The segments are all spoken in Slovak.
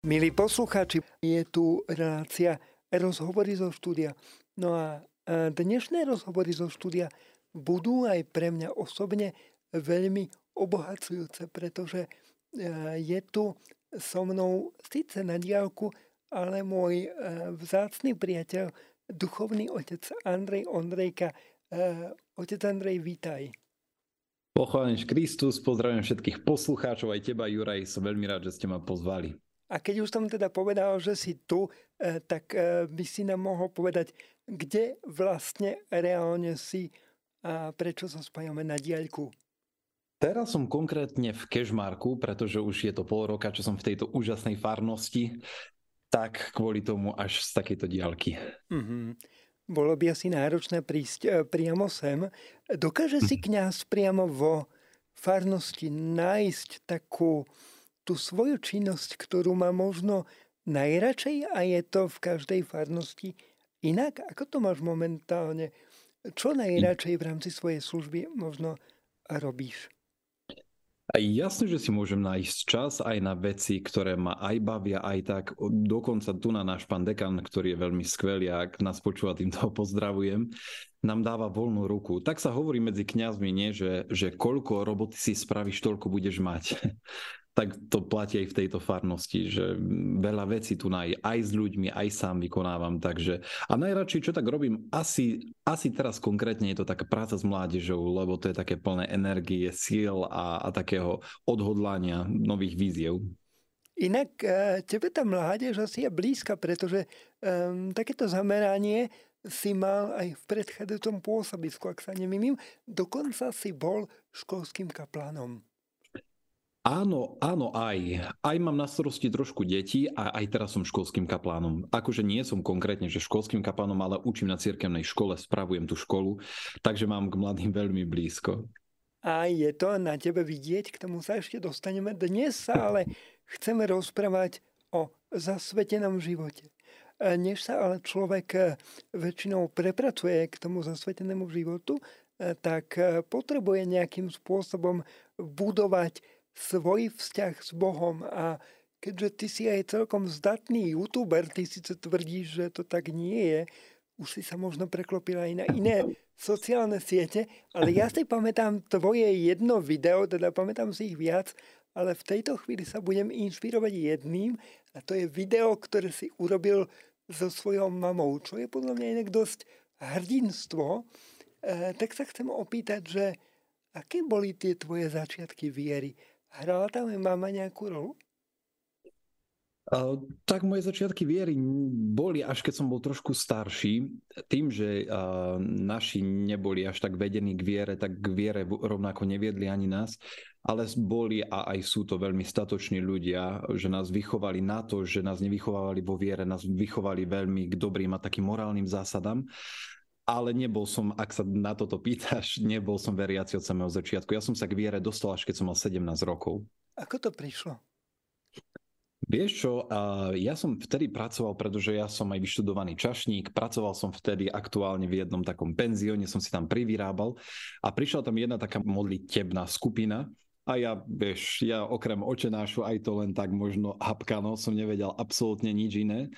Milí poslucháči, je tu relácia rozhovory zo štúdia. No a dnešné rozhovory zo štúdia budú aj pre mňa osobne veľmi obohacujúce, pretože e, je tu so mnou síce na diálku, ale môj e, vzácný priateľ, duchovný otec Andrej Ondrejka. E, otec Andrej, vítaj. Pochválený Kristus, pozdravím všetkých poslucháčov, aj teba Juraj, som veľmi rád, že ste ma pozvali. A keď už som teda povedal, že si tu, eh, tak eh, by si nám mohol povedať, kde vlastne reálne si a prečo sa spájame na diaľku. Teraz som konkrétne v Kešmarku, pretože už je to pol roka, čo som v tejto úžasnej farnosti, tak kvôli tomu až z takejto diaľky. Mm-hmm. Bolo by asi náročné prísť eh, priamo sem. Dokáže si kňaz priamo vo farnosti nájsť takú tú svoju činnosť, ktorú má možno najradšej a je to v každej farnosti inak? Ako to máš momentálne? Čo najradšej v rámci svojej služby možno robíš? A jasne, že si môžem nájsť čas aj na veci, ktoré ma aj bavia, aj tak. Dokonca tu na náš pán dekan, ktorý je veľmi skvelý a ak nás počúva, tým toho pozdravujem, nám dáva voľnú ruku. Tak sa hovorí medzi kňazmi, nie, že, že koľko roboty si spravíš, toľko budeš mať tak to platí aj v tejto farnosti, že veľa vecí tu aj, aj s ľuďmi, aj sám vykonávam. Takže, a najradšej, čo tak robím, asi, asi teraz konkrétne je to taká práca s mládežou, lebo to je také plné energie, síl a, a takého odhodlania nových víziev. Inak e, tebe tá mládež asi je blízka, pretože um, takéto zameranie si mal aj v predchádzajúcom pôsobisku, ak sa nemýlim. Dokonca si bol školským kaplánom. Áno, áno, aj. Aj mám na starosti trošku detí a aj teraz som školským kaplánom. Akože nie som konkrétne, že školským kaplánom, ale učím na cirkevnej škole, spravujem tú školu, takže mám k mladým veľmi blízko. A je to na tebe vidieť, k tomu sa ešte dostaneme. Dnes ale chceme rozprávať o zasvetenom živote. Než sa ale človek väčšinou prepracuje k tomu zasvetenému životu, tak potrebuje nejakým spôsobom budovať svoj vzťah s Bohom a keďže ty si aj celkom zdatný youtuber, ty síce tvrdíš, že to tak nie je, už si sa možno preklopil aj na iné sociálne siete, ale ja si pamätám tvoje jedno video, teda pamätám si ich viac, ale v tejto chvíli sa budem inšpirovať jedným a to je video, ktoré si urobil so svojou mamou, čo je podľa mňa inak dosť hrdinstvo. E, tak sa chcem opýtať, že aké boli tie tvoje začiatky viery? Hrala tam aj mama nejakú rolu? Tak moje začiatky viery boli až keď som bol trošku starší. Tým, že naši neboli až tak vedení k viere, tak k viere rovnako neviedli ani nás, ale boli a aj sú to veľmi statoční ľudia, že nás vychovali na to, že nás nevychovávali vo viere, nás vychovali veľmi k dobrým a takým morálnym zásadám ale nebol som, ak sa na toto pýtaš, nebol som veriaci od samého začiatku. Ja som sa k viere dostal až keď som mal 17 rokov. Ako to prišlo? Vieš čo, ja som vtedy pracoval, pretože ja som aj vyštudovaný čašník, pracoval som vtedy aktuálne v jednom takom penzióne, som si tam privyrábal a prišla tam jedna taká modlitebná skupina a ja, vieš, ja okrem očenášu aj to len tak možno hapkano som nevedel absolútne nič iné.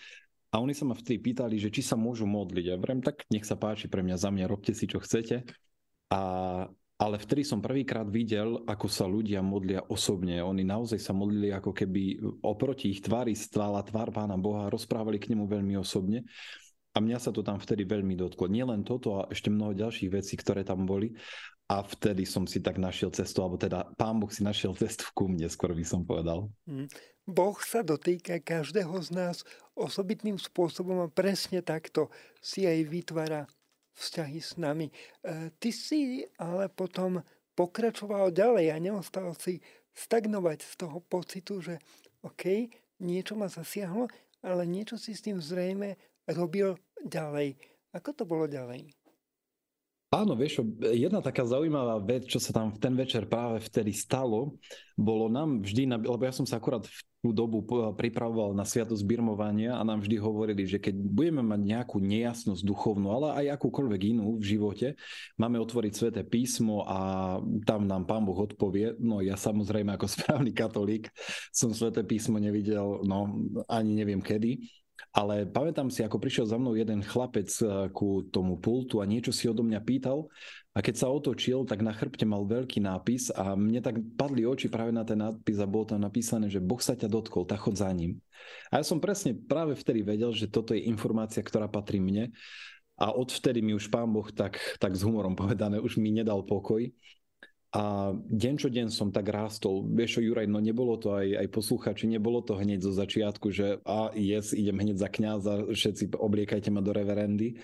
A oni sa ma vtedy pýtali, že či sa môžu modliť. Ja vrem, tak nech sa páči pre mňa, za mňa robte si, čo chcete. A, ale vtedy som prvýkrát videl, ako sa ľudia modlia osobne. Oni naozaj sa modlili ako keby oproti ich tvári stála tvár Pána Boha, rozprávali k nemu veľmi osobne. A mňa sa to tam vtedy veľmi dotklo. Nielen toto a ešte mnoho ďalších vecí, ktoré tam boli. A vtedy som si tak našiel cestu, alebo teda Pán Boh si našiel cestu ku mne, skoro by som povedal. Mm. Boh sa dotýka každého z nás osobitným spôsobom a presne takto si aj vytvára vzťahy s nami. E, ty si ale potom pokračoval ďalej a neostal si stagnovať z toho pocitu, že OK, niečo ma zasiahlo, ale niečo si s tým zrejme robil ďalej. Ako to bolo ďalej? Áno, vieš, jedna taká zaujímavá vec, čo sa tam v ten večer práve vtedy stalo, bolo nám vždy, lebo ja som sa akurát v tú dobu pripravoval na sviatosť birmovania a nám vždy hovorili, že keď budeme mať nejakú nejasnosť duchovnú, ale aj akúkoľvek inú v živote, máme otvoriť sväté písmo a tam nám Pán Boh odpovie. No ja samozrejme ako správny katolík som sväté písmo nevidel, no ani neviem kedy. Ale pamätám si, ako prišiel za mnou jeden chlapec eh, ku tomu pultu a niečo si odo mňa pýtal. A keď sa otočil, tak na chrbte mal veľký nápis a mne tak padli oči práve na ten nápis a bolo tam napísané, že Boh sa ťa dotkol, tak chod za ním. A ja som presne práve vtedy vedel, že toto je informácia, ktorá patrí mne. A odvtedy mi už pán Boh tak, tak s humorom povedané už mi nedal pokoj a deň čo deň som tak rástol. Vieš čo, Juraj, no nebolo to aj, aj posluchači, nebolo to hneď zo začiatku, že a yes, idem hneď za kňaza, všetci obliekajte ma do reverendy.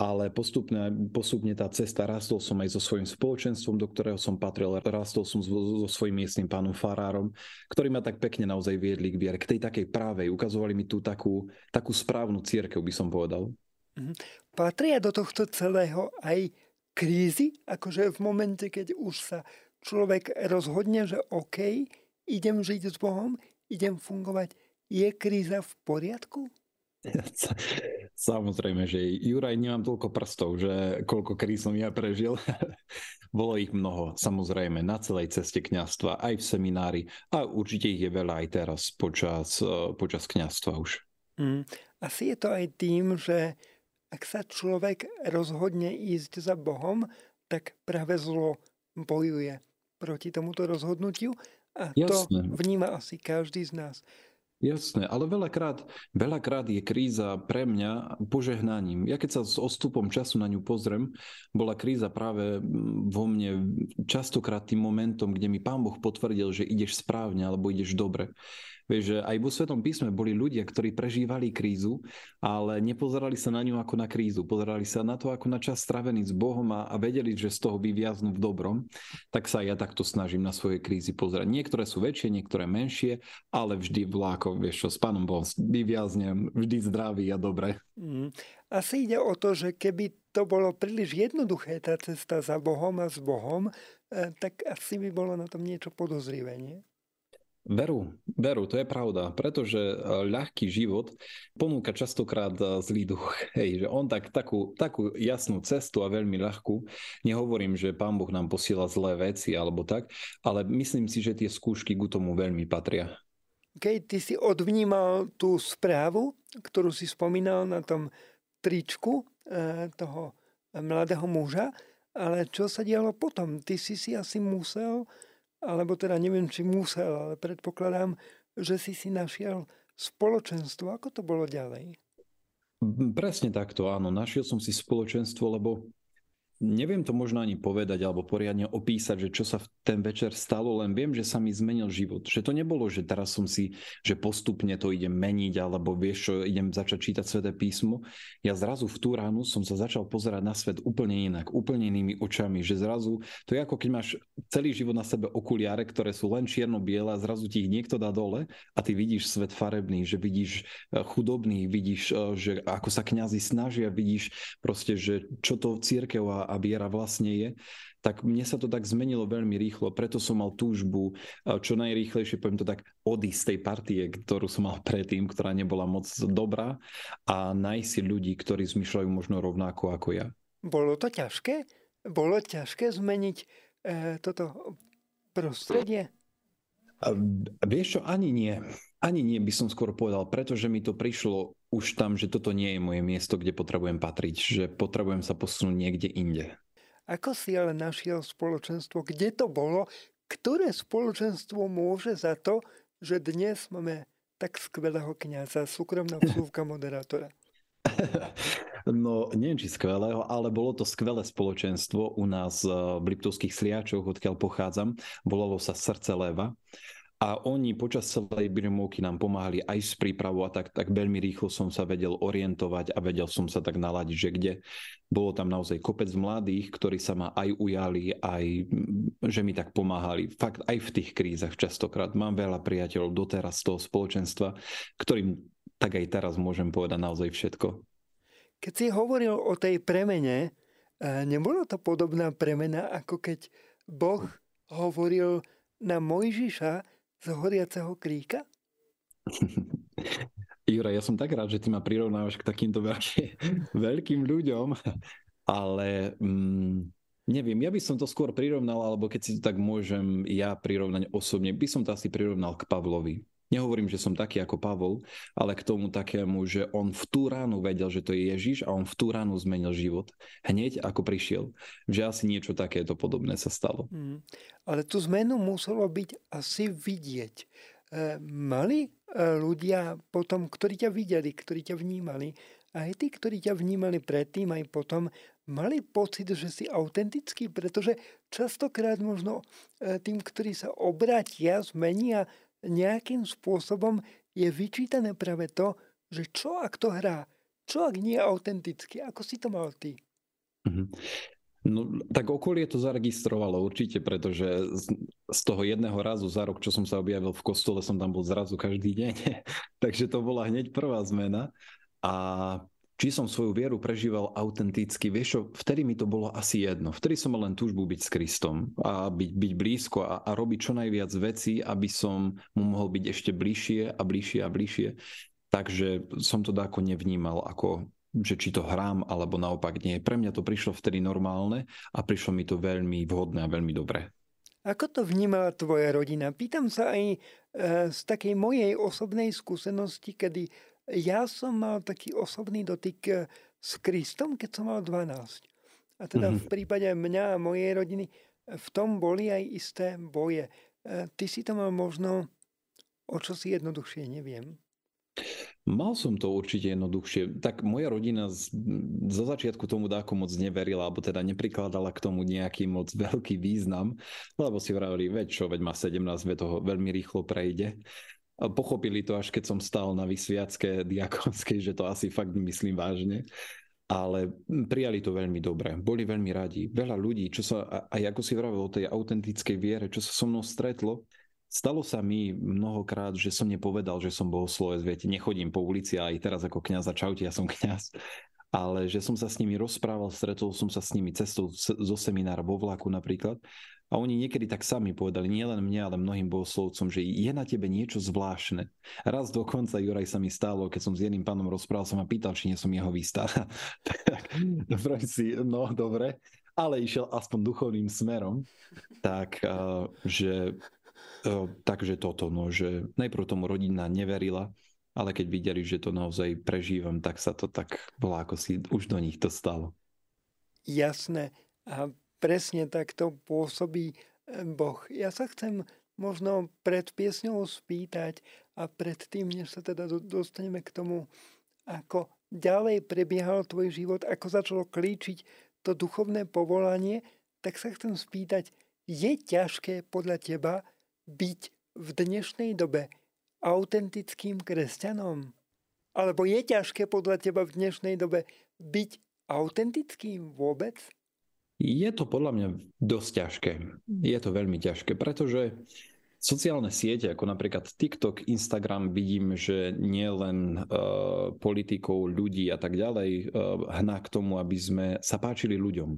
Ale postupne, postupne tá cesta, rastol som aj so svojím spoločenstvom, do ktorého som patril, rastol som so, so svojím miestnym pánom Farárom, ktorí ma tak pekne naozaj viedli k viere, k tej takej právej, ukazovali mi tú takú, takú správnu církev, by som povedal. Mhm. Patria do tohto celého aj krízy, akože v momente, keď už sa človek rozhodne, že OK, idem žiť s Bohom, idem fungovať, je kríza v poriadku? Samozrejme, že Juraj, nemám toľko prstov, že koľko kríz som ja prežil. Bolo ich mnoho, samozrejme, na celej ceste kňastva, aj v seminári a určite ich je veľa aj teraz počas, eh, počas kňastva už. Mm, asi je to aj tým, že ak sa človek rozhodne ísť za Bohom, tak práve zlo bojuje proti tomuto rozhodnutiu a Jasne. to vníma asi každý z nás. Jasné, ale veľakrát, veľakrát je kríza pre mňa požehnaním. Ja keď sa s odstupom času na ňu pozriem, bola kríza práve vo mne častokrát tým momentom, kde mi Pán Boh potvrdil, že ideš správne alebo ideš dobre. Vieš, že aj vo Svetom písme boli ľudia, ktorí prežívali krízu, ale nepozerali sa na ňu ako na krízu. Pozerali sa na to ako na čas stravený s Bohom a, a vedeli, že z toho vyviaznú v dobrom. Tak sa ja takto snažím na svoje krízy pozerať. Niektoré sú väčšie, niektoré menšie, ale vždy vláko, vieš čo, s Pánom Bohom vyviaznem, vždy zdravý a dobre. Mm. Asi ide o to, že keby to bolo príliš jednoduché, tá cesta za Bohom a s Bohom, eh, tak asi by bolo na tom niečo podozrivé, nie? Veru, veru, to je pravda, pretože e, ľahký život ponúka častokrát e, zlý duch. Hej, že on tak, takú, takú jasnú cestu a veľmi ľahkú, nehovorím, že pán Boh nám posiela zlé veci alebo tak, ale myslím si, že tie skúšky ku tomu veľmi patria. Keď ty si odvnímal tú správu, ktorú si spomínal na tom tričku e, toho mladého muža, ale čo sa dialo potom? Ty si si asi musel alebo teda neviem, či musel, ale predpokladám, že si si našiel spoločenstvo. Ako to bolo ďalej? Presne takto, áno. Našiel som si spoločenstvo, lebo neviem to možno ani povedať alebo poriadne opísať, že čo sa v ten večer stalo, len viem, že sa mi zmenil život. Že to nebolo, že teraz som si, že postupne to idem meniť alebo vieš čo, idem začať čítať Sveté písmo. Ja zrazu v tú ránu som sa začal pozerať na svet úplne inak, úplne inými očami, že zrazu to je ako keď máš celý život na sebe okuliare, ktoré sú len čierno-biele a zrazu ti ich niekto dá dole a ty vidíš svet farebný, že vidíš e, chudobný, vidíš, e, že ako sa kňazi snažia, vidíš proste, že čo to církev a a viera vlastne je, tak mne sa to tak zmenilo veľmi rýchlo, preto som mal túžbu čo najrýchlejšie, poviem to tak, odísť z tej partie, ktorú som mal predtým, ktorá nebola moc dobrá a nájsť si ľudí, ktorí zmyšľajú možno rovnako ako ja. Bolo to ťažké? Bolo ťažké zmeniť e, toto prostredie? A, vieš čo, ani nie. Ani nie by som skôr povedal, pretože mi to prišlo už tam, že toto nie je moje miesto, kde potrebujem patriť, že potrebujem sa posunúť niekde inde. Ako si ale našiel spoločenstvo? Kde to bolo? Ktoré spoločenstvo môže za to, že dnes máme tak skvelého kniaza, súkromná vsúvka moderátora? No, neviem, či skvelého, ale bolo to skvelé spoločenstvo u nás eh, v Liptovských sliačoch, odkiaľ pochádzam. Volalo sa Srdce leva. A oni počas celej birmovky nám pomáhali aj s prípravou a tak, tak veľmi rýchlo som sa vedel orientovať a vedel som sa tak naladiť, že kde bolo tam naozaj kopec mladých, ktorí sa ma aj ujali, aj že mi tak pomáhali. Fakt aj v tých krízach častokrát. Mám veľa priateľov doteraz z toho spoločenstva, ktorým tak aj teraz môžem povedať naozaj všetko. Keď si hovoril o tej premene, eh, nebolo to podobná premena, ako keď Boh hovoril na Mojžiša, z horiaceho kríka? Jura, ja som tak rád, že ty ma prirovnávaš k takýmto veľký, veľkým ľuďom, ale mm, neviem, ja by som to skôr prirovnal, alebo keď si to tak môžem ja prirovnať osobne, by som to asi prirovnal k Pavlovi. Nehovorím, že som taký ako Pavol, ale k tomu takému, že on v tú ránu vedel, že to je Ježiš a on v tú ránu zmenil život. Hneď ako prišiel. Že asi niečo takéto podobné sa stalo. Mm. Ale tú zmenu muselo byť asi vidieť. E, mali e, ľudia potom, ktorí ťa videli, ktorí ťa vnímali, aj tí, ktorí ťa vnímali predtým, aj potom, mali pocit, že si autentický, pretože častokrát možno e, tým, ktorí sa obratia, zmenia, nejakým spôsobom je vyčítané práve to, že čo ak to hrá, čo ak nie je autenticky, ako si to mal ty? Mm-hmm. No, tak okolie to zaregistrovalo určite, pretože z, z toho jedného razu za rok, čo som sa objavil v kostole, som tam bol zrazu každý deň. Takže to bola hneď prvá zmena. A či som svoju vieru prežíval autenticky. Vieš čo, vtedy mi to bolo asi jedno. Vtedy som mal len túžbu byť s Kristom a byť, byť blízko a, a robiť čo najviac vecí, aby som mu mohol byť ešte bližšie a bližšie a bližšie. Takže som to dáko nevnímal ako že či to hrám, alebo naopak nie. Pre mňa to prišlo vtedy normálne a prišlo mi to veľmi vhodné a veľmi dobré. Ako to vnímala tvoja rodina? Pýtam sa aj e, z takej mojej osobnej skúsenosti, kedy ja som mal taký osobný dotyk eh, s Kristom, keď som mal 12. A teda mm-hmm. v prípade mňa a mojej rodiny eh, v tom boli aj isté boje. Eh, ty si to mal možno o čo si jednoduchšie, neviem. Mal som to určite jednoduchšie. Tak moja rodina z, zo začiatku tomu dáko moc neverila, alebo teda neprikladala k tomu nejaký moc veľký význam, lebo si vravili, veď čo, veď má 17, veď toho veľmi rýchlo prejde. Pochopili to až keď som stal na vysviacké diakonskej, že to asi fakt myslím vážne. Ale prijali to veľmi dobre. Boli veľmi radi. Veľa ľudí, čo sa, aj ako si vravel o tej autentickej viere, čo sa so mnou stretlo, Stalo sa mi mnohokrát, že som nepovedal, že som bohoslovec, viete, nechodím po ulici aj teraz ako kňaz a čaute, ja som kňaz, ale že som sa s nimi rozprával, stretol som sa s nimi cestou zo seminára vo vlaku napríklad a oni niekedy tak sami povedali, nielen mne, ale mnohým bohoslovcom, že je na tebe niečo zvláštne. Raz dokonca Juraj sa mi stalo, keď som s jedným pánom rozprával, som ma pýtal, či nie som jeho výstav. tak, dobre si, no dobre, ale išiel aspoň duchovným smerom, tak, že, uh, takže toto, no, že najprv tomu rodina neverila, ale keď videli, že to naozaj prežívam, tak sa to tak bolo, ako si už do nich to stalo. Jasné. A presne takto pôsobí eh, Boh. Ja sa chcem možno pred piesňou spýtať a pred tým, než sa teda dostaneme k tomu, ako ďalej prebiehal tvoj život, ako začalo klíčiť to duchovné povolanie, tak sa chcem spýtať, je ťažké podľa teba byť v dnešnej dobe autentickým kresťanom? Alebo je ťažké podľa teba v dnešnej dobe byť autentickým vôbec? Je to podľa mňa dosť ťažké. Je to veľmi ťažké, pretože sociálne siete, ako napríklad TikTok, Instagram, vidím, že nie len uh, politikov, ľudí a tak ďalej uh, hná k tomu, aby sme sa páčili ľuďom.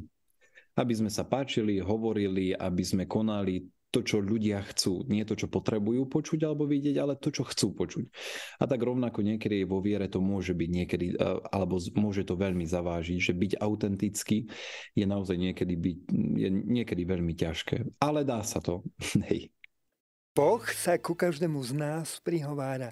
Aby sme sa páčili, hovorili, aby sme konali to, čo ľudia chcú. Nie to, čo potrebujú počuť alebo vidieť, ale to, čo chcú počuť. A tak rovnako niekedy vo viere to môže byť niekedy, e, alebo môže to veľmi zavážiť, že byť autentický je naozaj niekedy, byť, je niekedy veľmi ťažké. Ale dá sa to. Hej. Boh sa ku každému z nás prihovára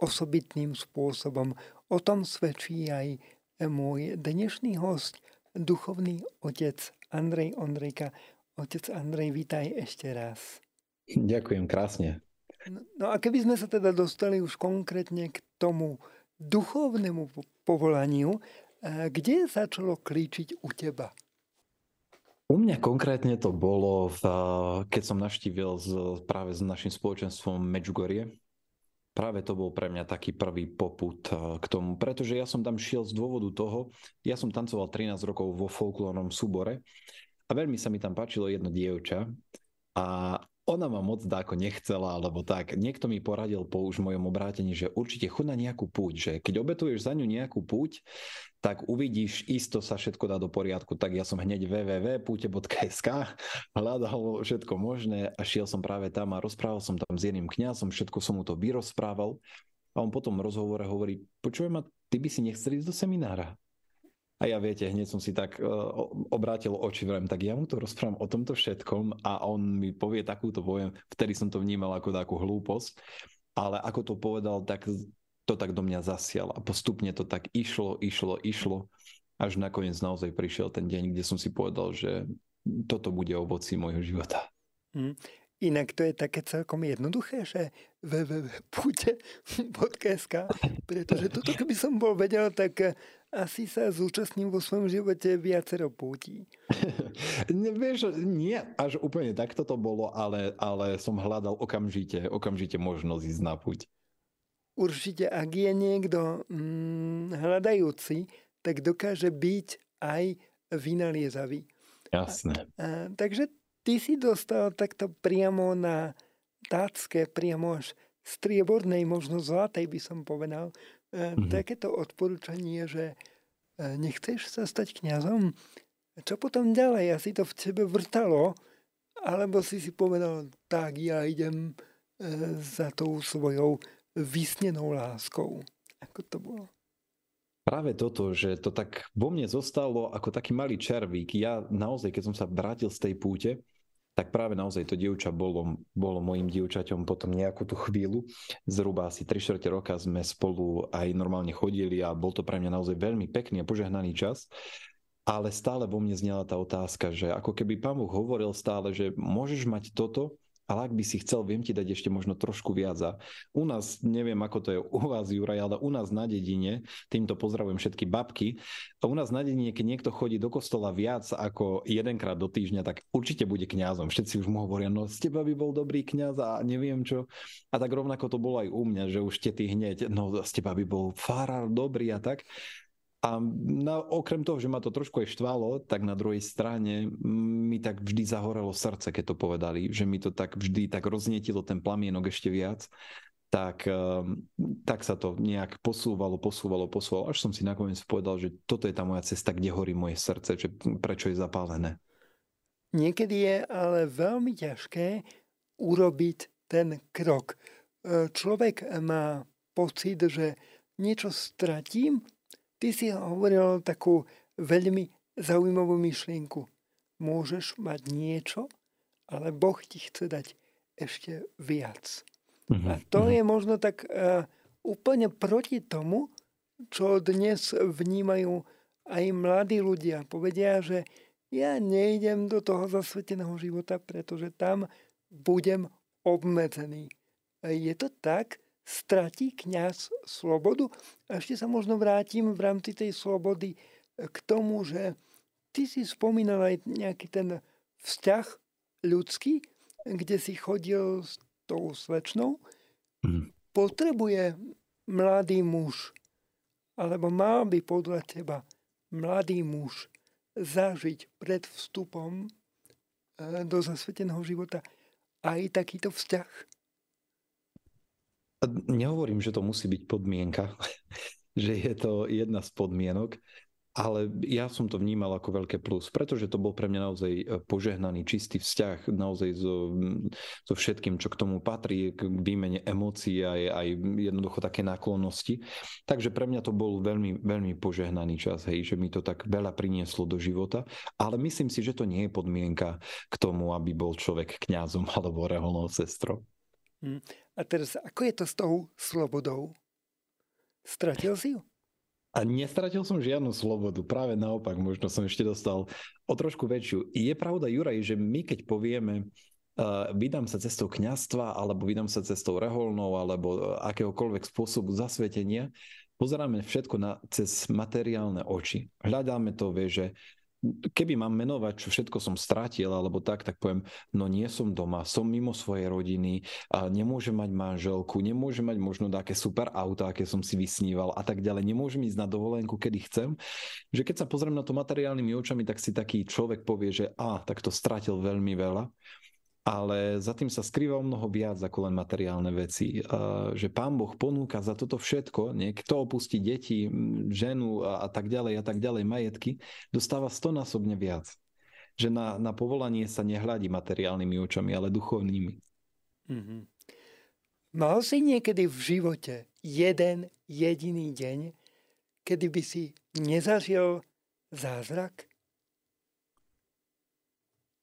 osobitným spôsobom. O tom svedčí aj môj dnešný host, duchovný otec Andrej Ondrejka. Otec Andrej, vítaj ešte raz. Ďakujem krásne. No, no a keby sme sa teda dostali už konkrétne k tomu duchovnému povolaniu, eh, kde začalo klíčiť u teba? U mňa konkrétne to bolo, v, keď som naštívil z, práve s našim spoločenstvom Medjugorje. Práve to bol pre mňa taký prvý poput eh, k tomu, pretože ja som tam šiel z dôvodu toho, ja som tancoval 13 rokov vo folklórnom súbore a veľmi sa mi tam páčilo jedno dievča a ona ma moc dáko nechcela, alebo tak. Niekto mi poradil po už mojom obrátení, že určite chod na nejakú púť, že keď obetuješ za ňu nejakú púť, tak uvidíš, isto sa všetko dá do poriadku. Tak ja som hneď www.pute.sk hľadal všetko možné a šiel som práve tam a rozprával som tam s jedným kňazom, všetko som mu to vyrozprával. A on potom v rozhovore hovorí, počujem ma, ty by si nechcel ísť do seminára? A ja viete, hneď som si tak uh, obrátil oči, vrem, tak ja mu to rozprávam o tomto všetkom a on mi povie takúto poviem, vtedy som to vnímal ako takú hlúposť, ale ako to povedal, tak to tak do mňa zasial a postupne to tak išlo, išlo, išlo, až nakoniec naozaj prišiel ten deň, kde som si povedal, že toto bude ovoci môjho života. Mm. Inak to je také celkom jednoduché, že www.pute.sk, pretože toto keby som bol vedel, tak asi sa zúčastním vo svojom živote viacero pútí. Vieš, nie až úplne takto to bolo, ale, ale som hľadal okamžite, okamžite možnosť ísť na púť. Určite, ak je niekto mm, hľadajúci, tak dokáže byť aj vynaliezavý. Jasné. A, a, takže ty si dostal takto priamo na tácké, priamo až striebornej, možno zlatej by som povedal, mm-hmm. takéto odporúčanie, že e, nechceš sa stať kňazom? Čo potom ďalej? Asi to v tebe vrtalo, alebo si si povedal, tak ja idem e, za tou svojou vysnenou láskou. Ako to bolo? Práve toto, že to tak vo mne zostalo ako taký malý červík. Ja naozaj, keď som sa vrátil z tej púte, tak práve naozaj to dievča bolo, bolo mojim dievčaťom potom nejakú tú chvíľu. Zhruba asi 3 čtvrte roka sme spolu aj normálne chodili a bol to pre mňa naozaj veľmi pekný a požehnaný čas. Ale stále vo mne znela tá otázka, že ako keby pán Boh hovoril stále, že môžeš mať toto, ale ak by si chcel, viem ti dať ešte možno trošku viac. A u nás, neviem ako to je u vás, Juraj, ale u nás na dedine, týmto pozdravujem všetky babky, a u nás na dedine, keď niekto chodí do kostola viac ako jedenkrát do týždňa, tak určite bude kňazom. Všetci už mu hovoria, no z teba by bol dobrý kňaz a neviem čo. A tak rovnako to bolo aj u mňa, že už ty hneď, no z teba by bol farár dobrý a tak. A na, okrem toho, že ma to trošku aj štvalo, tak na druhej strane mi tak vždy zahorelo srdce, keď to povedali, že mi to tak vždy tak roznietilo ten plamienok ešte viac, tak, ehm, tak sa to nejak posúvalo, posúvalo, posúvalo, až som si nakoniec povedal, že toto je tá moja cesta, kde horí moje srdce, že prečo je zapálené. Niekedy je ale veľmi ťažké urobiť ten krok. E, človek má pocit, že niečo stratím, Ty si hovoril takú veľmi zaujímavú myšlienku. Môžeš mať niečo, ale Boh ti chce dať ešte viac. Uh-huh. A to uh-huh. je možno tak uh, úplne proti tomu, čo dnes vnímajú aj mladí ľudia. Povedia, že ja nejdem do toho zasveteného života, pretože tam budem obmedzený. Je to tak? Stratí kňaz slobodu. A ešte sa možno vrátim v rámci tej slobody k tomu, že ty si spomínal aj nejaký ten vzťah ľudský, kde si chodil s tou slečnou. Mm. Potrebuje mladý muž, alebo mal by podľa teba mladý muž zažiť pred vstupom eh, do zasveteného života aj takýto vzťah? Nehovorím, že to musí byť podmienka, že je to jedna z podmienok, ale ja som to vnímal ako veľké plus, pretože to bol pre mňa naozaj e, požehnaný, čistý vzťah, naozaj so, so všetkým, čo k tomu patrí, k výmene emócií aj, aj jednoducho také náklonnosti. Takže pre mňa to bol veľmi, veľmi požehnaný čas, hej, že mi to tak veľa prinieslo do života, ale myslím si, že to nie je podmienka k tomu, aby bol človek kňazom alebo reholnou sestrou. Hm. A teraz, ako je to s tou slobodou? Stratil si ju? A nestratil som žiadnu slobodu, práve naopak, možno som ešte dostal o trošku väčšiu. Je pravda, Juraj, že my keď povieme, uh, vydám sa cestou kňastva, alebo vydám sa cestou reholnou, alebo akéhokoľvek spôsobu zasvetenia, pozeráme všetko na, cez materiálne oči. Hľadáme to, vie, že keby mám menovať, čo všetko som stratil, alebo tak, tak poviem, no nie som doma, som mimo svojej rodiny, nemôžem mať manželku, nemôžem mať možno také super auta, aké som si vysníval a tak ďalej, nemôžem ísť na dovolenku, kedy chcem. Že keď sa pozriem na to materiálnymi očami, tak si taký človek povie, že a, tak to stratil veľmi veľa. Ale za tým sa skrýva o mnoho viac ako len materiálne veci. Že pán Boh ponúka za toto všetko, nie? kto opustí deti, ženu a tak ďalej a tak ďalej, majetky, dostáva stonásobne viac. Že na, na povolanie sa nehľadí materiálnymi očami, ale duchovnými. Mm-hmm. Mal si niekedy v živote jeden jediný deň, kedy by si nezažil zázrak?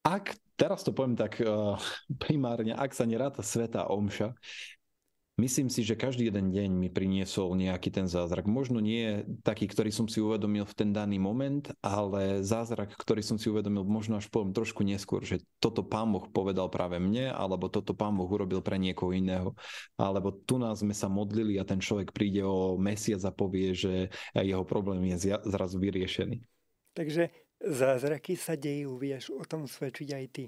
Ak, teraz to poviem tak uh, primárne, ak sa neráta sveta omša, myslím si, že každý jeden deň mi priniesol nejaký ten zázrak. Možno nie taký, ktorý som si uvedomil v ten daný moment, ale zázrak, ktorý som si uvedomil možno až poviem trošku neskôr, že toto pán Boh povedal práve mne, alebo toto pán Boh urobil pre niekoho iného. Alebo tu nás sme sa modlili a ten človek príde o mesiac a povie, že jeho problém je zrazu vyriešený. Takže zázraky sa dejú, vieš o tom svedčiť aj ty.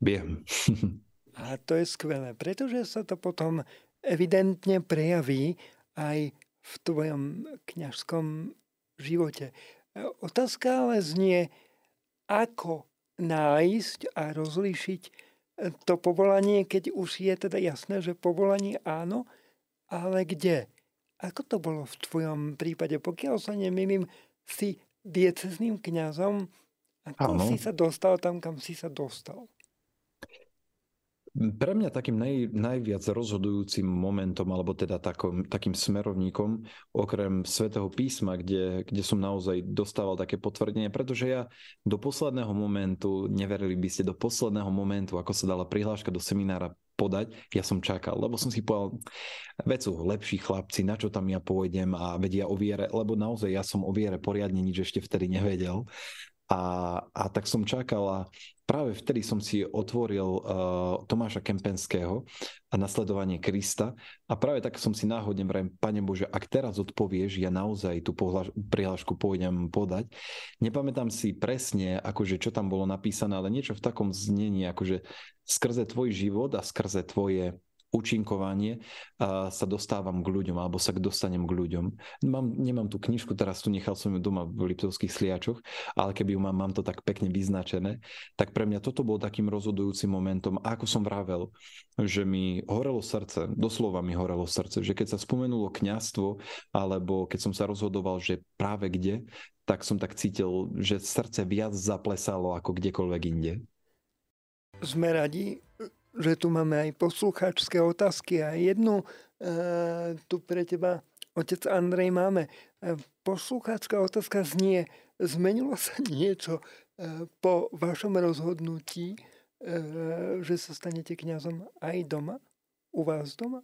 Viem. A to je skvelé, pretože sa to potom evidentne prejaví aj v tvojom kňažskom živote. Otázka ale znie, ako nájsť a rozlíšiť to povolanie, keď už je teda jasné, že povolanie áno, ale kde? Ako to bolo v tvojom prípade? Pokiaľ sa nemýlim, si diecezným kňazom. Ako ano. si sa dostal tam, kam si sa dostal? Pre mňa takým naj, najviac rozhodujúcim momentom, alebo teda takom, takým smerovníkom, okrem svätého písma, kde, kde som naozaj dostával také potvrdenie, pretože ja do posledného momentu, neverili by ste, do posledného momentu, ako sa dala prihláška do seminára podať, ja som čakal, lebo som si povedal, veď sú lepší chlapci, na čo tam ja pôjdem a vedia o viere, lebo naozaj ja som o viere poriadne nič ešte vtedy nevedel. A, a tak som čakal a práve vtedy som si otvoril uh, Tomáša Kempenského a nasledovanie Krista a práve tak som si náhodne vrajem, Pane Bože, ak teraz odpovieš, ja naozaj tú prihlášku pôjdem podať. Nepamätám si presne, akože čo tam bolo napísané, ale niečo v takom znení, akože skrze tvoj život a skrze tvoje účinkovanie a sa dostávam k ľuďom alebo sa dostanem k ľuďom. Mám, nemám tú knižku, teraz tu nechal som ju doma v Liptovských sliačoch, ale keby ju mám, mám to tak pekne vyznačené, tak pre mňa toto bol takým rozhodujúcim momentom. A ako som vravel, že mi horelo srdce, doslova mi horelo srdce, že keď sa spomenulo kňastvo, alebo keď som sa rozhodoval, že práve kde, tak som tak cítil, že srdce viac zaplesalo ako kdekoľvek inde. Sme radi, že tu máme aj poslucháčské otázky a jednu e, tu pre teba, otec Andrej, máme. E, poslucháčská otázka znie, zmenilo sa niečo e, po vašom rozhodnutí, e, že sa stanete kňazom aj doma? U vás doma?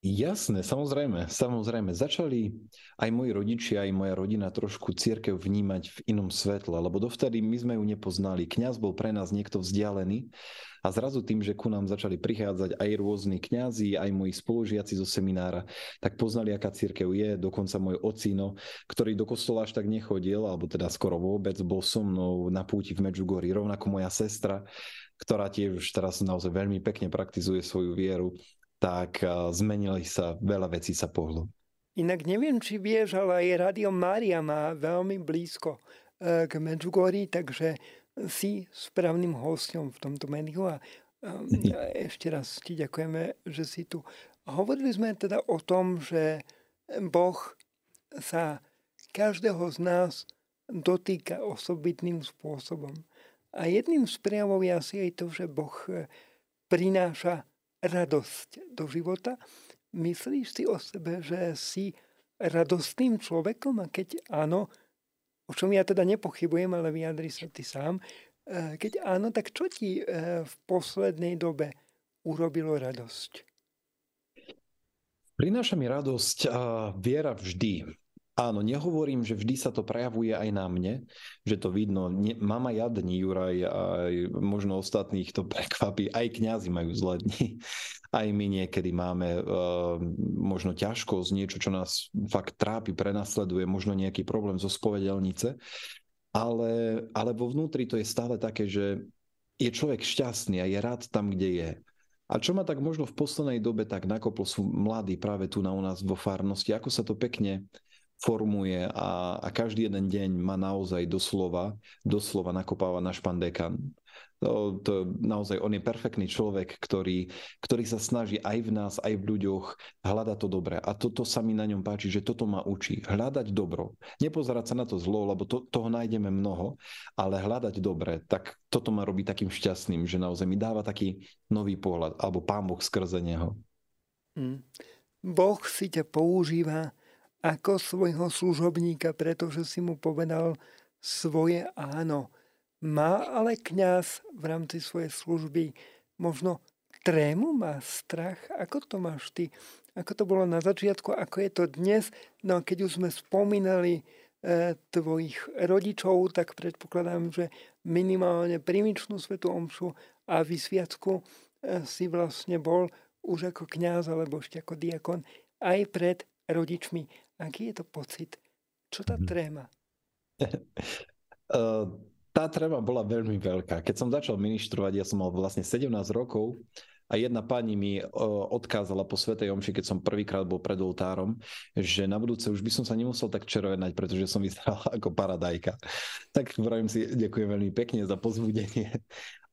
Jasné, samozrejme, samozrejme. Začali aj moji rodičia, aj moja rodina trošku církev vnímať v inom svetle, lebo dovtedy my sme ju nepoznali. Kňaz bol pre nás niekto vzdialený a zrazu tým, že ku nám začali prichádzať aj rôzni kňazi, aj moji spolužiaci zo seminára, tak poznali, aká církev je. Dokonca môj ocino, ktorý do kostola až tak nechodil, alebo teda skoro vôbec, bol so mnou na púti v Medžugori, rovnako moja sestra, ktorá tiež teraz naozaj veľmi pekne praktizuje svoju vieru tak zmenili sa, veľa vecí sa pohlo. Inak neviem, či vieš, ale aj Radio Mária má veľmi blízko e, k Medjugorji, takže si správnym hostom v tomto médiu a ešte raz ti ďakujeme, že si tu. Hovorili sme teda o tom, že Boh sa každého z nás dotýka osobitným spôsobom. A jedným z prejavov je asi aj to, že Boh e, prináša radosť do života. Myslíš si o sebe, že si radostným človekom? A keď áno, o čom ja teda nepochybujem, ale vyjadri sa ty sám, e, keď áno, tak čo ti e, v poslednej dobe urobilo radosť? Prináša mi radosť a viera vždy. Áno, nehovorím, že vždy sa to prejavuje aj na mne, že to vidno. Nie, mám aj ja dní, Juraj, aj možno ostatných to prekvapí. Aj kňazi majú zlé dni. Aj my niekedy máme uh, možno ťažkosť, niečo, čo nás fakt trápi, prenasleduje, možno nejaký problém zo spovedelnice. Ale, ale vo vnútri to je stále také, že je človek šťastný a je rád tam, kde je. A čo ma tak možno v poslednej dobe tak nakoplo sú mladí práve tu na u nás vo farnosti, ako sa to pekne formuje a, a každý jeden deň ma naozaj doslova, doslova nakopáva na špandekan. To, to, naozaj on je perfektný človek, ktorý, ktorý sa snaží aj v nás, aj v ľuďoch hľadať to dobré. A toto sa mi na ňom páči, že toto ma učí. Hľadať dobro. Nepozerať sa na to zlo, lebo to, toho nájdeme mnoho, ale hľadať dobre. Tak toto ma robí takým šťastným, že naozaj mi dáva taký nový pohľad, alebo Pán Boh skrze neho. Mm. Boh si ťa používa ako svojho služobníka, pretože si mu povedal svoje áno má ale kňaz v rámci svojej služby možno trému, má strach? Ako to máš ty? Ako to bolo na začiatku, ako je to dnes? No a keď už sme spomínali e, tvojich rodičov, tak predpokladám, že minimálne primičnú svetu omšu a vysviacku e, si vlastne bol už ako kňaz alebo ešte ako diakon aj pred rodičmi. Aký je to pocit? Čo tá mhm. tréma? Tá treba bola veľmi veľká. Keď som začal ministrovať, ja som mal vlastne 17 rokov a jedna pani mi odkázala po Svetej Omši, keď som prvýkrát bol pred oltárom, že na budúce už by som sa nemusel tak čerovenať, pretože som vyzeral ako paradajka. Tak vravím si, ďakujem veľmi pekne za pozbudenie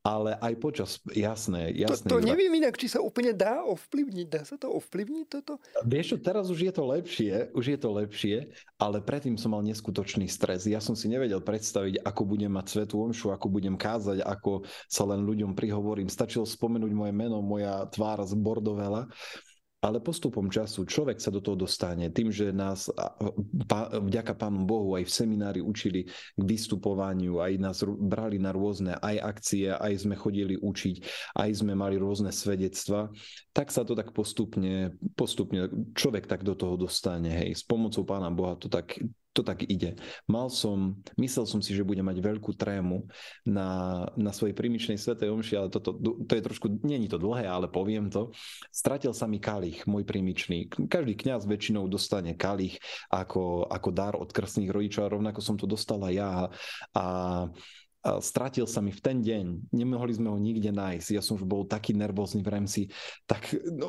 ale aj počas, jasné, jasné. To, to neviem inak, či sa úplne dá ovplyvniť. Dá sa to ovplyvniť toto? Vieš čo, teraz už je to lepšie, už je to lepšie, ale predtým som mal neskutočný stres. Ja som si nevedel predstaviť, ako budem mať svetú omšu, ako budem kázať, ako sa len ľuďom prihovorím. Stačilo spomenúť moje meno, moja tvár z Bordovela ale postupom času človek sa do toho dostane tým, že nás vďaka Pánu Bohu aj v seminári učili k vystupovaniu, aj nás brali na rôzne aj akcie, aj sme chodili učiť, aj sme mali rôzne svedectva, tak sa to tak postupne, postupne človek tak do toho dostane. Hej. S pomocou Pána Boha to tak, to tak ide. Mal som, myslel som si, že budem mať veľkú trému na, na svojej primičnej svetej omši, ale toto, to je trošku, není to dlhé, ale poviem to. Stratil sa mi kalich, môj primičný. Každý kňaz väčšinou dostane kalich ako, ako dar od krstných rodičov a rovnako som to dostala ja. A stratil sa mi v ten deň, nemohli sme ho nikde nájsť, ja som už bol taký nervózny, vrajím si, tak no,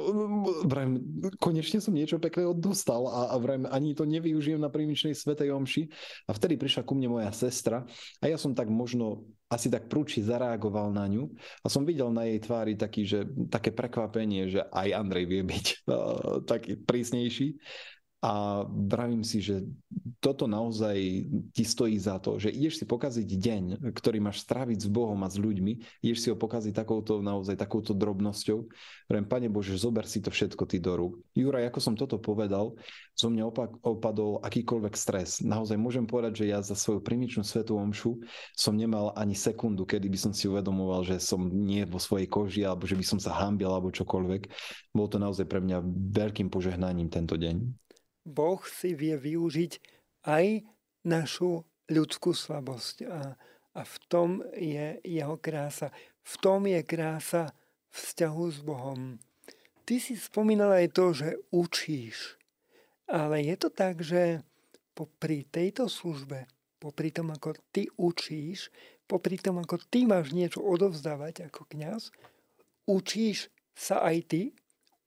vrajím, konečne som niečo pekného dostal a, a vrajím, ani to nevyužijem na prímičnej svetej omši. A vtedy prišla ku mne moja sestra a ja som tak možno asi tak prúči zareagoval na ňu a som videl na jej tvári taký, že, také prekvapenie, že aj Andrej vie byť uh, taký prísnejší a vravím si, že toto naozaj ti stojí za to, že ideš si pokaziť deň, ktorý máš stráviť s Bohom a s ľuďmi, ideš si ho pokaziť takouto, naozaj takouto drobnosťou. Vravím, Pane Bože, zober si to všetko ty do rúk. Juraj, ako som toto povedal, zo mňa opak, opadol akýkoľvek stres. Naozaj môžem povedať, že ja za svoju primičnú svetú omšu som nemal ani sekundu, kedy by som si uvedomoval, že som nie vo svojej koži, alebo že by som sa hambil, alebo čokoľvek. Bolo to naozaj pre mňa veľkým požehnaním tento deň. Boh si vie využiť aj našu ľudskú slabosť. A, a v tom je jeho krása. V tom je krása vzťahu s Bohom. Ty si spomínal aj to, že učíš. Ale je to tak, že popri tejto službe, popri tom, ako ty učíš, popri tom, ako ty máš niečo odovzdávať ako kňaz, učíš sa aj ty?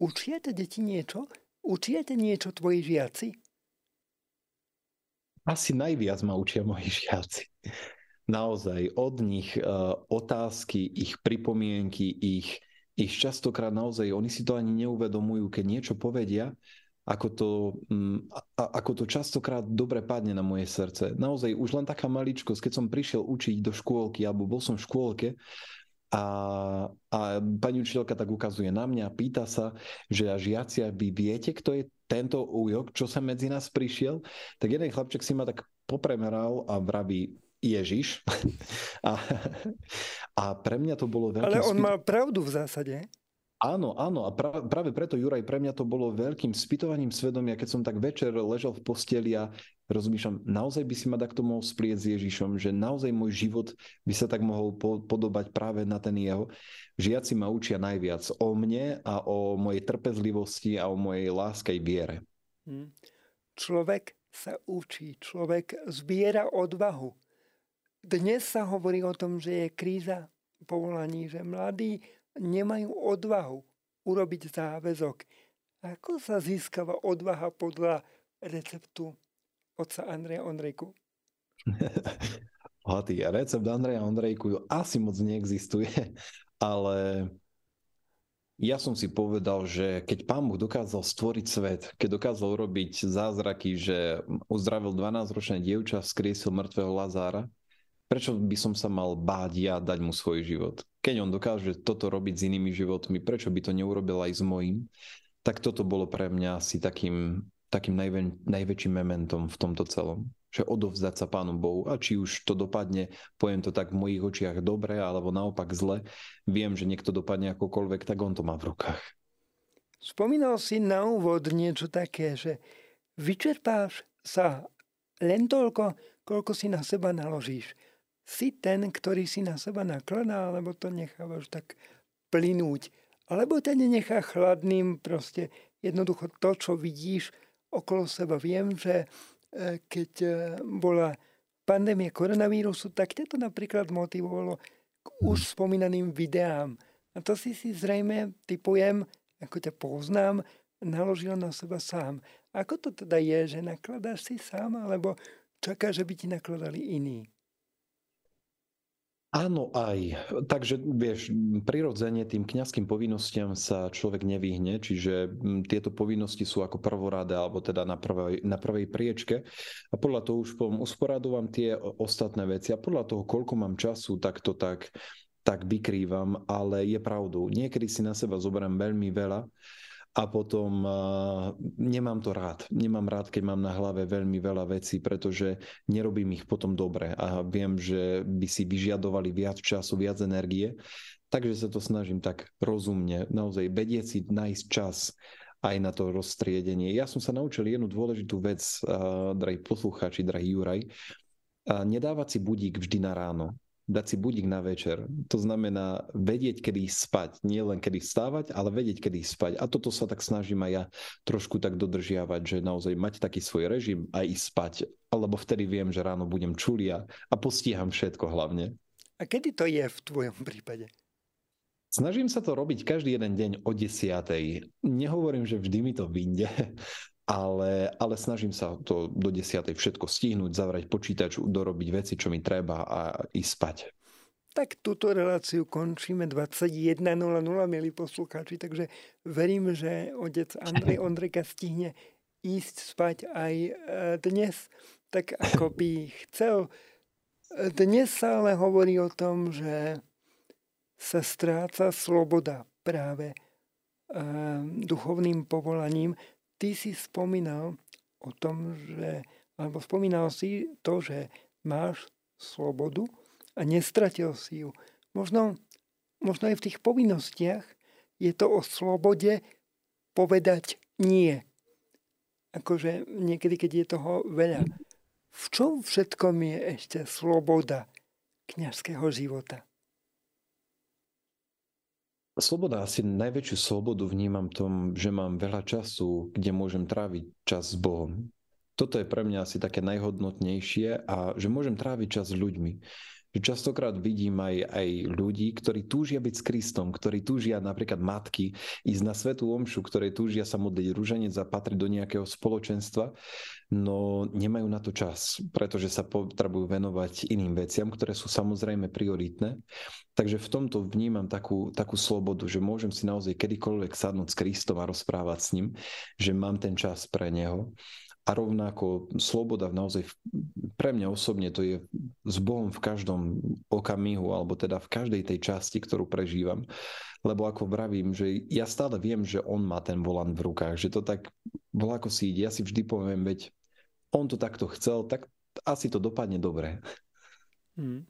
Učia deti niečo? Učiete niečo tvoji žiaci? Asi najviac ma učia moji žiaci. Naozaj od nich uh, otázky, ich pripomienky, ich, ich častokrát naozaj, oni si to ani neuvedomujú, keď niečo povedia, ako to, um, a, ako to častokrát dobre padne na moje srdce. Naozaj už len taká maličkosť, keď som prišiel učiť do škôlky, alebo bol som v škôlke a, a pani učiteľka tak ukazuje na mňa, pýta sa, že a žiaci, vy viete, kto je tento újok, čo sa medzi nás prišiel? Tak jeden chlapček si ma tak popremeral a vraví, Ježiš. A, a pre mňa to bolo veľké... Ale on spý... má pravdu v zásade. Áno, áno. A pra, práve preto, Juraj, pre mňa to bolo veľkým spytovaním svedomia, keď som tak večer ležal v posteli a rozmýšľam, naozaj by si ma takto mohol splieť s Ježišom, že naozaj môj život by sa tak mohol podobať práve na ten jeho. Žiaci ma učia najviac o mne a o mojej trpezlivosti a o mojej láskej viere. Hm. Človek sa učí, človek zbiera odvahu. Dnes sa hovorí o tom, že je kríza povolaní, že mladí nemajú odvahu urobiť záväzok. Ako sa získava odvaha podľa receptu otca Andreja Ondrejku? Hatý recept Andreja Ondrejku asi moc neexistuje, ale ja som si povedal, že keď pán Boh dokázal stvoriť svet, keď dokázal urobiť zázraky, že uzdravil 12-ročné dievča, skriesil mŕtvého Lazára, prečo by som sa mal báť ja dať mu svoj život? Keď on dokáže toto robiť s inými životmi, prečo by to neurobil aj s mojím? Tak toto bolo pre mňa asi takým, takým najvä, najväčším mementom v tomto celom že odovzdať sa Pánu Bohu. A či už to dopadne, poviem to tak v mojich očiach dobre, alebo naopak zle, viem, že niekto dopadne akokoľvek, tak on to má v rukách. Spomínal si na úvod niečo také, že vyčerpáš sa len toľko, koľko si na seba naložíš. Si ten, ktorý si na seba nakladá, alebo to nechávaš tak plynúť. Alebo ťa nenechá chladným, proste jednoducho to, čo vidíš okolo seba. Viem, že E, keď e, bola pandémia koronavírusu, tak ťa to napríklad motivovalo k už spomínaným videám. A to si si zrejme, typujem, ako ťa poznám, naložil na seba sám. Ako to teda je, že nakladáš si sám, alebo čakáš, že by ti nakladali iní? Áno, aj. Takže vieš, prirodzene tým kňazským povinnostiam sa človek nevyhne, čiže tieto povinnosti sú ako prvoráde, alebo teda na prvej, na prvej priečke. A podľa toho už usporadujem tie ostatné veci a podľa toho, koľko mám času, tak to tak, tak vykrývam, ale je pravdou. Niekedy si na seba zoberiem veľmi veľa a potom nemám to rád. Nemám rád, keď mám na hlave veľmi veľa vecí, pretože nerobím ich potom dobre a viem, že by si vyžiadovali viac času, viac energie. Takže sa to snažím tak rozumne, naozaj vedieť si nájsť čas aj na to rozstriedenie. Ja som sa naučil jednu dôležitú vec, drahí poslucháči, drahý Juraj, uh, nedávať si budík vždy na ráno dať si budík na večer. To znamená vedieť, kedy spať. Nie len kedy vstávať, ale vedieť, kedy spať. A toto sa tak snažím aj ja trošku tak dodržiavať, že naozaj mať taký svoj režim a ísť spať. Alebo vtedy viem, že ráno budem čulia a postíham všetko hlavne. A kedy to je v tvojom prípade? Snažím sa to robiť každý jeden deň o desiatej. Nehovorím, že vždy mi to vyjde, ale, ale snažím sa to do desiatej všetko stihnúť, zavrať počítač, dorobiť veci, čo mi treba a ísť spať. Tak túto reláciu končíme 21.00, milí poslucháči, takže verím, že otec Andrej Ondrejka stihne ísť spať aj e, dnes, tak ako by chcel. Dnes sa ale hovorí o tom, že sa stráca sloboda práve e, duchovným povolaním, ty si spomínal o tom, že, alebo spomínal si to, že máš slobodu a nestratil si ju. Možno, možno aj v tých povinnostiach je to o slobode povedať nie. Akože niekedy, keď je toho veľa. V čom všetkom je ešte sloboda kniazského života? Sloboda, asi najväčšiu slobodu vnímam tom, že mám veľa času, kde môžem tráviť čas s Bohom. Toto je pre mňa asi také najhodnotnejšie a že môžem tráviť čas s ľuďmi že častokrát vidím aj, aj ľudí, ktorí túžia byť s Kristom, ktorí túžia napríklad matky ísť na svetú omšu, ktoré túžia sa modliť rúženec a patriť do nejakého spoločenstva, no nemajú na to čas, pretože sa potrebujú venovať iným veciam, ktoré sú samozrejme prioritné. Takže v tomto vnímam takú, takú slobodu, že môžem si naozaj kedykoľvek sadnúť s Kristom a rozprávať s ním, že mám ten čas pre neho a rovnako sloboda naozaj pre mňa osobne to je s Bohom v každom okamihu alebo teda v každej tej časti, ktorú prežívam. Lebo ako vravím, že ja stále viem, že on má ten volant v rukách, že to tak ako si ide. Ja si vždy poviem, veď on to takto chcel, tak asi to dopadne dobre. Hmm.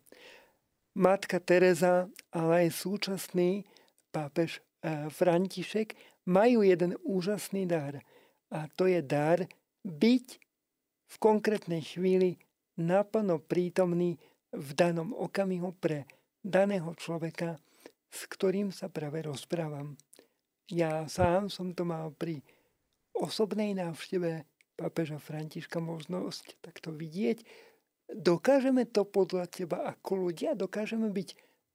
Matka Teresa, ale aj súčasný pápež eh, František majú jeden úžasný dar. A to je dar byť v konkrétnej chvíli naplno prítomný v danom okamihu pre daného človeka, s ktorým sa práve rozprávam. Ja sám som to mal pri osobnej návšteve pápeža Františka možnosť takto vidieť. Dokážeme to podľa teba ako ľudia, dokážeme byť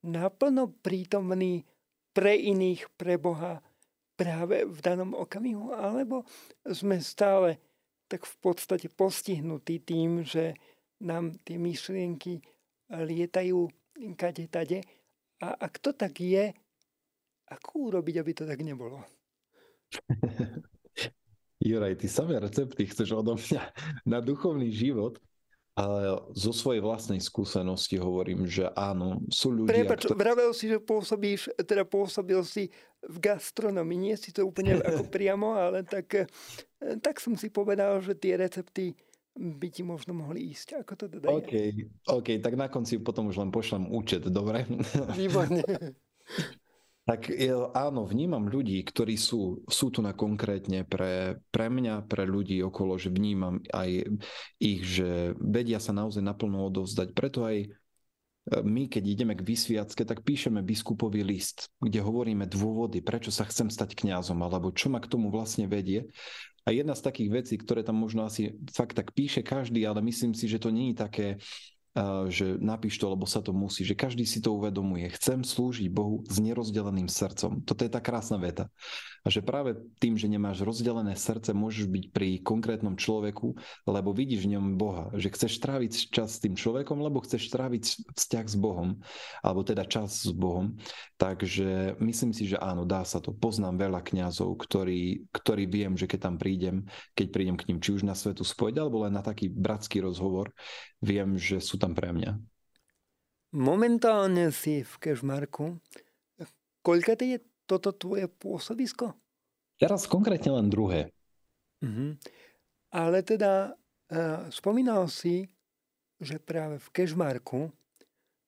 naplno prítomní pre iných, pre Boha práve v danom okamihu, alebo sme stále tak v podstate postihnutí tým, že nám tie myšlienky lietajú kade tade. A ak to tak je, ako urobiť, aby to tak nebolo? Juraj, ty samé recepty chceš odo mňa na duchovný život, ale zo svojej vlastnej skúsenosti hovorím, že áno, sú ľudia... Prepač, kto... vravel si, že pôsobíš, teda pôsobil si v gastronomii. Nie si to úplne ako priamo, ale tak, eh, tak som si povedal, že tie recepty by ti možno mohli ísť. Ako to teda OK, je? OK, tak na konci potom už len pošlem účet, dobre? Výborne. Tak áno, vnímam ľudí, ktorí sú, sú tu na konkrétne pre, pre mňa, pre ľudí okolo, že vnímam aj ich, že vedia sa naozaj naplno odovzdať. Preto aj e, my, keď ideme k vysviacke, tak píšeme biskupový list, kde hovoríme dôvody, prečo sa chcem stať kňazom, alebo čo ma k tomu vlastne vedie. A jedna z takých vecí, ktoré tam možno asi fakt tak píše každý, ale myslím si, že to nie je také že napíš to, lebo sa to musí, že každý si to uvedomuje. Chcem slúžiť Bohu s nerozdeleným srdcom. Toto je tá krásna veta. A že práve tým, že nemáš rozdelené srdce, môžeš byť pri konkrétnom človeku, lebo vidíš v ňom Boha. Že chceš tráviť čas s tým človekom, lebo chceš tráviť vzťah s Bohom, alebo teda čas s Bohom. Takže myslím si, že áno, dá sa to. Poznám veľa kňazov, ktorí, ktorí viem, že keď tam prídem, keď prídem k ním, či už na svetu spoveď, alebo len na taký bratský rozhovor, viem, že sú tam pre mňa. Momentálne si v Kešmarku. Koľka je toto tvoje pôsobisko? Teraz konkrétne len druhé. Uh-huh. Ale teda uh, spomínal si, že práve v Kešmarku,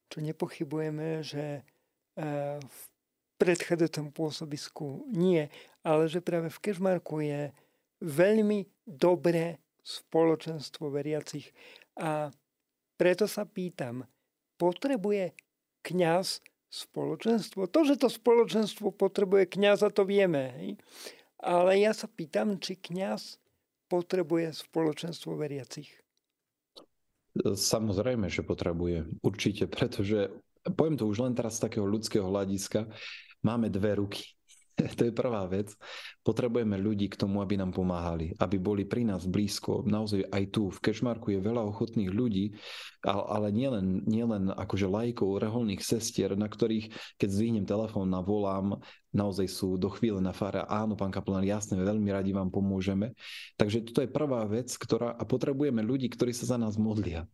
čo nepochybujeme, že uh, v predchádzajúcom pôsobisku nie, ale že práve v Kešmarku je veľmi dobré spoločenstvo veriacich. A preto sa pýtam, potrebuje kňaz spoločenstvo. To, že to spoločenstvo potrebuje kňaza, to vieme. Ale ja sa pýtam, či kňaz potrebuje spoločenstvo veriacich. Samozrejme, že potrebuje. Určite, pretože poviem to už len teraz z takého ľudského hľadiska. Máme dve ruky. To je prvá vec. Potrebujeme ľudí k tomu, aby nám pomáhali, aby boli pri nás blízko. Naozaj aj tu v Kešmarku je veľa ochotných ľudí, ale nielen, nielen akože lajkov, reholných sestier, na ktorých, keď zvihnem telefón a volám, naozaj sú do chvíle na fáre, áno, pán kapelán, jasne, veľmi radi vám pomôžeme. Takže toto je prvá vec, ktorá, a potrebujeme ľudí, ktorí sa za nás modlia.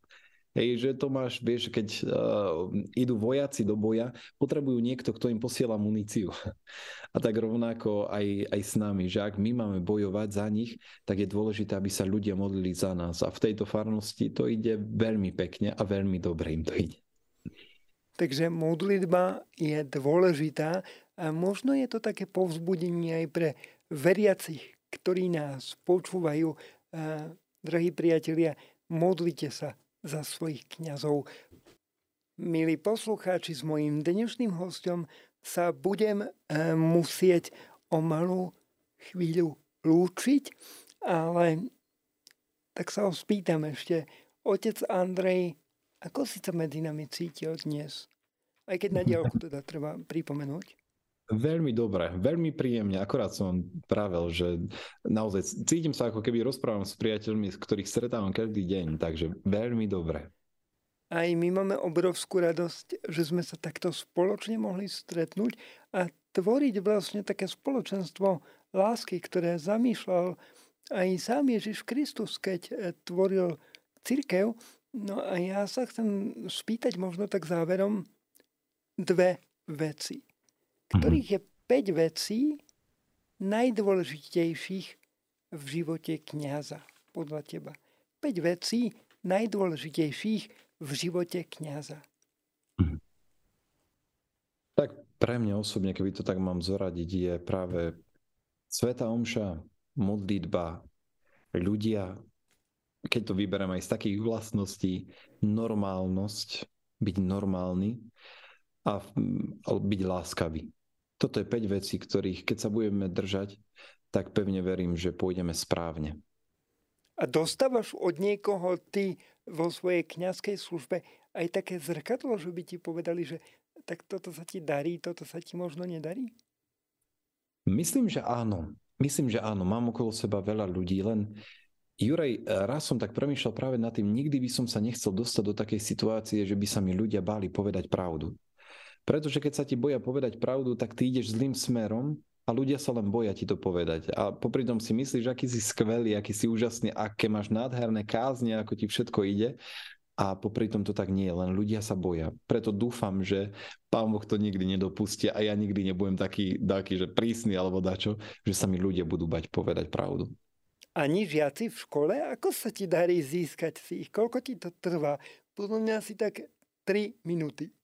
Hej, že to máš, vieš, keď uh, idú vojaci do boja, potrebujú niekto, kto im posiela muníciu. A tak rovnako aj, aj s nami, že ak my máme bojovať za nich, tak je dôležité, aby sa ľudia modlili za nás. A v tejto farnosti to ide veľmi pekne a veľmi dobre im to ide. Takže modlitba je dôležitá a možno je to také povzbudenie aj pre veriacich, ktorí nás počúvajú. Drahí priatelia, modlite sa, za svojich kňazov. Milí poslucháči, s mojím dnešným hostom sa budem eh, musieť o malú chvíľu lúčiť, ale tak sa ho spýtam ešte. Otec Andrej, ako si sa medzi nami cítil dnes? Aj keď na diálku teda treba pripomenúť. Veľmi dobre, veľmi príjemne. Akorát som prável, že naozaj cítim sa ako keby rozprávam s priateľmi, s ktorých stretávam každý deň, takže veľmi dobre. Aj my máme obrovskú radosť, že sme sa takto spoločne mohli stretnúť a tvoriť vlastne také spoločenstvo lásky, ktoré zamýšľal aj sám Ježiš Kristus, keď eh, tvoril církev. No a ja sa chcem spýtať možno tak záverom dve veci ktorých je 5 vecí najdôležitejších v živote kniaza, podľa teba. 5 vecí najdôležitejších v živote kniaza. Mhm. Tak pre mňa osobne, keby to tak mám zoradiť, je práve Sveta Omša, modlitba, ľudia, keď to vyberiem aj z takých vlastností, normálnosť, byť normálny a byť láskavý. Toto je 5 vecí, ktorých keď sa budeme držať, tak pevne verím, že pôjdeme správne. A dostávaš od niekoho ty vo svojej kňazskej službe aj také zrkadlo, že by ti povedali, že tak toto sa ti darí, toto sa ti možno nedarí? Myslím, že áno. Myslím, že áno. Mám okolo seba veľa ľudí, len Juraj, raz som tak premýšľal práve nad tým, nikdy by som sa nechcel dostať do takej situácie, že by sa mi ľudia báli povedať pravdu. Pretože keď sa ti boja povedať pravdu, tak ty ideš zlým smerom a ľudia sa len boja ti to povedať. A popri tom si myslíš, aký si skvelý, aký si úžasný, aké máš nádherné kázne, ako ti všetko ide. A popri tom to tak nie je, len ľudia sa boja. Preto dúfam, že Pán Boh to nikdy nedopustí a ja nikdy nebudem taký, taký že prísny alebo dačo, že sa mi ľudia budú bať povedať pravdu ani žiaci v škole? Ako sa ti darí získať si ich? Koľko ti to trvá? Podľa mňa asi tak 3 minúty.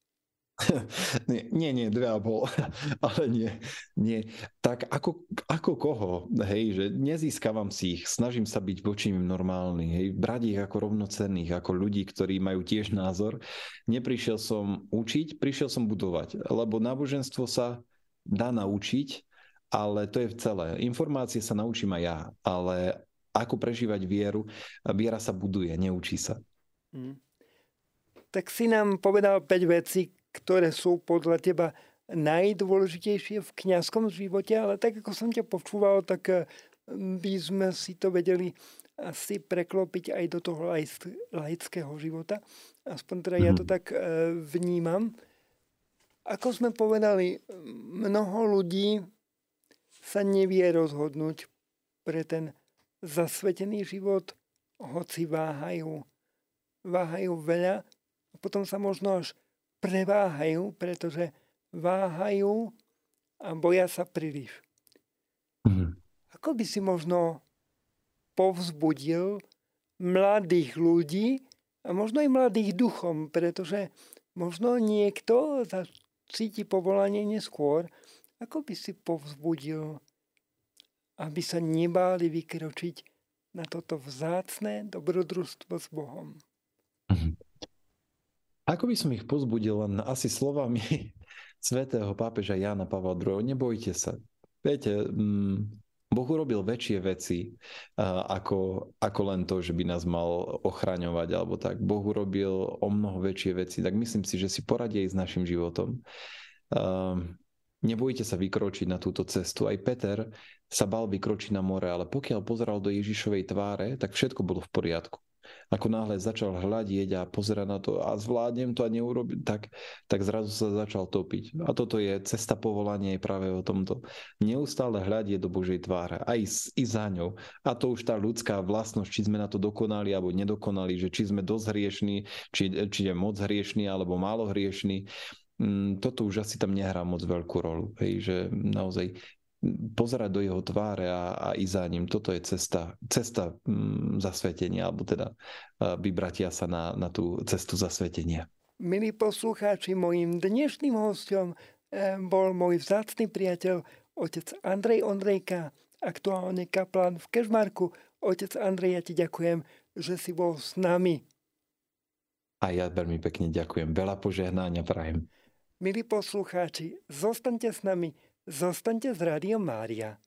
nie, nie, nie, dve a pol, ale nie, nie. Tak ako, ako koho, hej, že nezískavam si ich, snažím sa byť voči im normálny, hej, brať ich ako rovnocenných, ako ľudí, ktorí majú tiež názor. Neprišiel som učiť, prišiel som budovať, lebo náboženstvo sa dá naučiť, ale to je celé. Informácie sa naučím aj ja, ale ako prežívať vieru, viera sa buduje, neučí sa. Hmm. Tak si nám povedal 5 vecí, ktoré sú podľa teba najdôležitejšie v kňazskom živote, ale tak ako som ťa počúval, tak eh, by sme si to vedeli asi preklopiť aj do toho laického života. Aspoň teda ja to mhm. tak eh, vnímam. Ako sme povedali, mnoho ľudí sa nevie rozhodnúť pre ten zasvetený život, hoci váhajú. Váhajú veľa a potom sa možno až preváhajú, pretože váhajú a boja sa príliš. Mm-hmm. Ako by si možno povzbudil mladých ľudí a možno aj mladých duchom, pretože možno niekto cíti povolanie neskôr ako by si povzbudil, aby sa nebáli vykročiť na toto vzácné dobrodružstvo s Bohom? Mhm. Ako by som ich pozbudil len asi slovami svätého pápeža Jána Pavla II. Nebojte sa. Viete, mm, Boh urobil väčšie veci ako, ako len to, že by nás mal ochraňovať alebo tak. Boh urobil o mnoho väčšie veci, tak myslím si, že si poradí aj s našim životom. Nebojte sa vykročiť na túto cestu. Aj Peter sa bal vykročiť na more, ale pokiaľ pozeral do Ježišovej tváre, tak všetko bolo v poriadku. Ako náhle začal hľadieť a pozerať na to a zvládnem to a neurobiť, tak, tak zrazu sa začal topiť. A toto je cesta povolania aj práve o tomto. Neustále hľadie do Božej tváre, aj i za ňou. A to už tá ľudská vlastnosť, či sme na to dokonali alebo nedokonali, že či sme dosť hriešní, či, či je moc hriešný alebo málo hriešný, Mm, toto už asi tam nehrá moc veľkú rolu. Hej, že naozaj pozerať do jeho tváre a, a ísť za ním. Toto je cesta, cesta mm, zasvetenia, alebo teda vybratia sa na, na tú cestu zasvetenia. Milí poslucháči, mojim dnešným hostom eh, bol môj vzácný priateľ, otec Andrej Ondrejka, aktuálne kaplán v Kežmarku. Otec Andrej, ja ti ďakujem, že si bol s nami. A ja veľmi pekne ďakujem. Veľa požehnáňa prajem. Milí poslucháči, zostaňte s nami, zostaňte s Rádiom Mária.